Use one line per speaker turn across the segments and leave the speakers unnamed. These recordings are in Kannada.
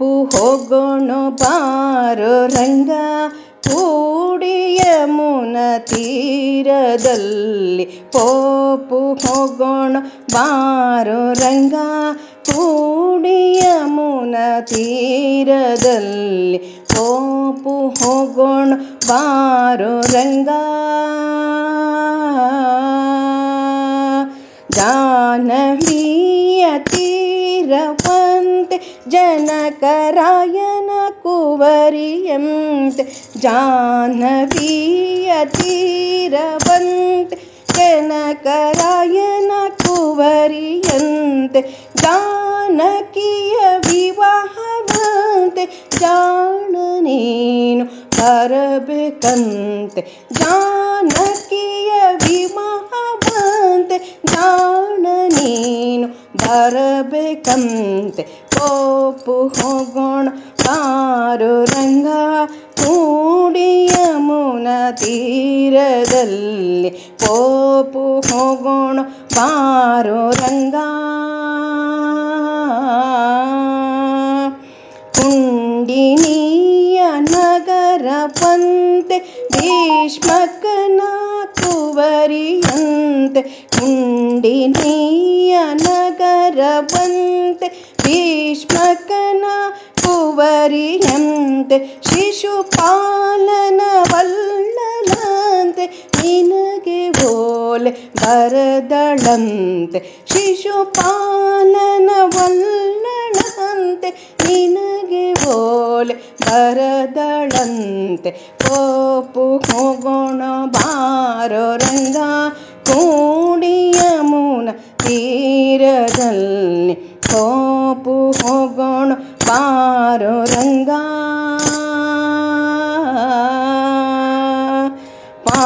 ಪೋಪು ಹೋಗೋಣ ಬಾರೋ ರಂಗ ಕೂಡಿಯ ಮುನ ತೀರದಲ್ಲಿ ಪೋಪು ಹೋಗೋಣ ಬಾರೋ ರಂಗ ಕೂಡಿಯ ಮುನ ತೀರದಲ್ಲಿ ಪೋಪು ಹೋಗೋಣ ಬಾರೋ ರಂಗ. ಜಾಹ್ನವಿಯ ತೀರವಂತೆ रवन्त जनकरायण कुवरियन्त जाह्नवी अतिरवन्त जनकरायण कुवरियन्त जानकीय विवाहवन्त जाननेनु परबकन्त जानकीय विवाह ನೀನು ಬರಬೇಕಂತೆ ಪೋಪು ಹೋಗೋಣ ಬಾರೋ ರಂಗ ಕೂಡಿ ಯಮುನ ತೀರದಲ್ಲಿ ಪೋಪು ಹೋಗೋಣ ಬಾರೋ ರಂಗ ಕುಂಡಿನಿಯ ನಗರವಂತೆ ಭೀಷ್ಮಕನ ಕುವರಿಯಂತೆ ಕುಂಡಿನಿಯ ನಗರವಂತೆ ಭೀಷ್ಮಕನ ಕುವರಿಯಂತೆ ಶಿಶುಪಾಲನ ವಲ್ಲಲಂತೆ ನಿನಗೆ ಓಲೆ ಬರದಳಂತೆ ಶಿಶುಪಾಲನ ವಲ್ಲಳಂತೆ ನಿನಗೆ ಓಲೆ ಬರದಳಂತೆ ಪೋಪು ಹೋಗೋಣ ಬಾರೋ ರಂಗ ಕೂಡಿ ಯಮುನ ತೀರದಲ್ಲಿ ಹೋಗೋಣ ಬಾರೋ ರಂಗ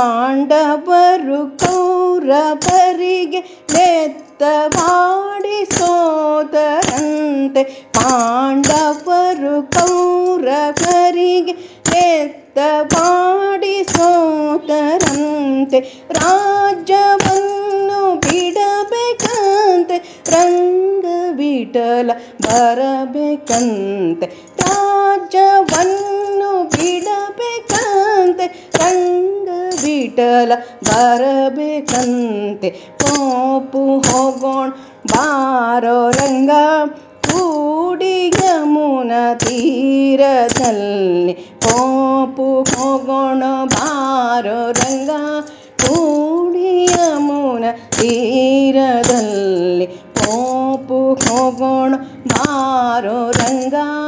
ಪಾಂಡವರು ಕೌರವರಿಗೆ ನೆತ್ತವಾಡಿ ಸೋದರಂತೆ ಪಾಂಡವರು ಕೌರವರಿಗೆ ನೆತ್ತವಾಡಿ ಸೋದರಂತೆ ರಾಜ್ಯವನ್ನು ಬಿಡಬೇಕಂತೆ ರಂಗ ವಿಠಲ ಬರಬೇಕಂತೆ. ರಾಜ್ಯವನ್ನು ಬಿಡಬೇಕಂತೆ. ರಂಗ ವಿಠಲ ಬರಬೇಕಂತೆ. ಪೋಪು ಹೋಗೋಣ, ಬಾರೋ ರಂಗ. ಕೂಡಿ ಯಮುನ ತೀರದಲ್ಲಿ ಪೋಪು ಹೋಗೋಣ, ಬಾರೋ ರಂಗ. ಕೂಡಿ ಯಮುನ ತೀರದಲ್ಲಿ હોવણ મારો રંગા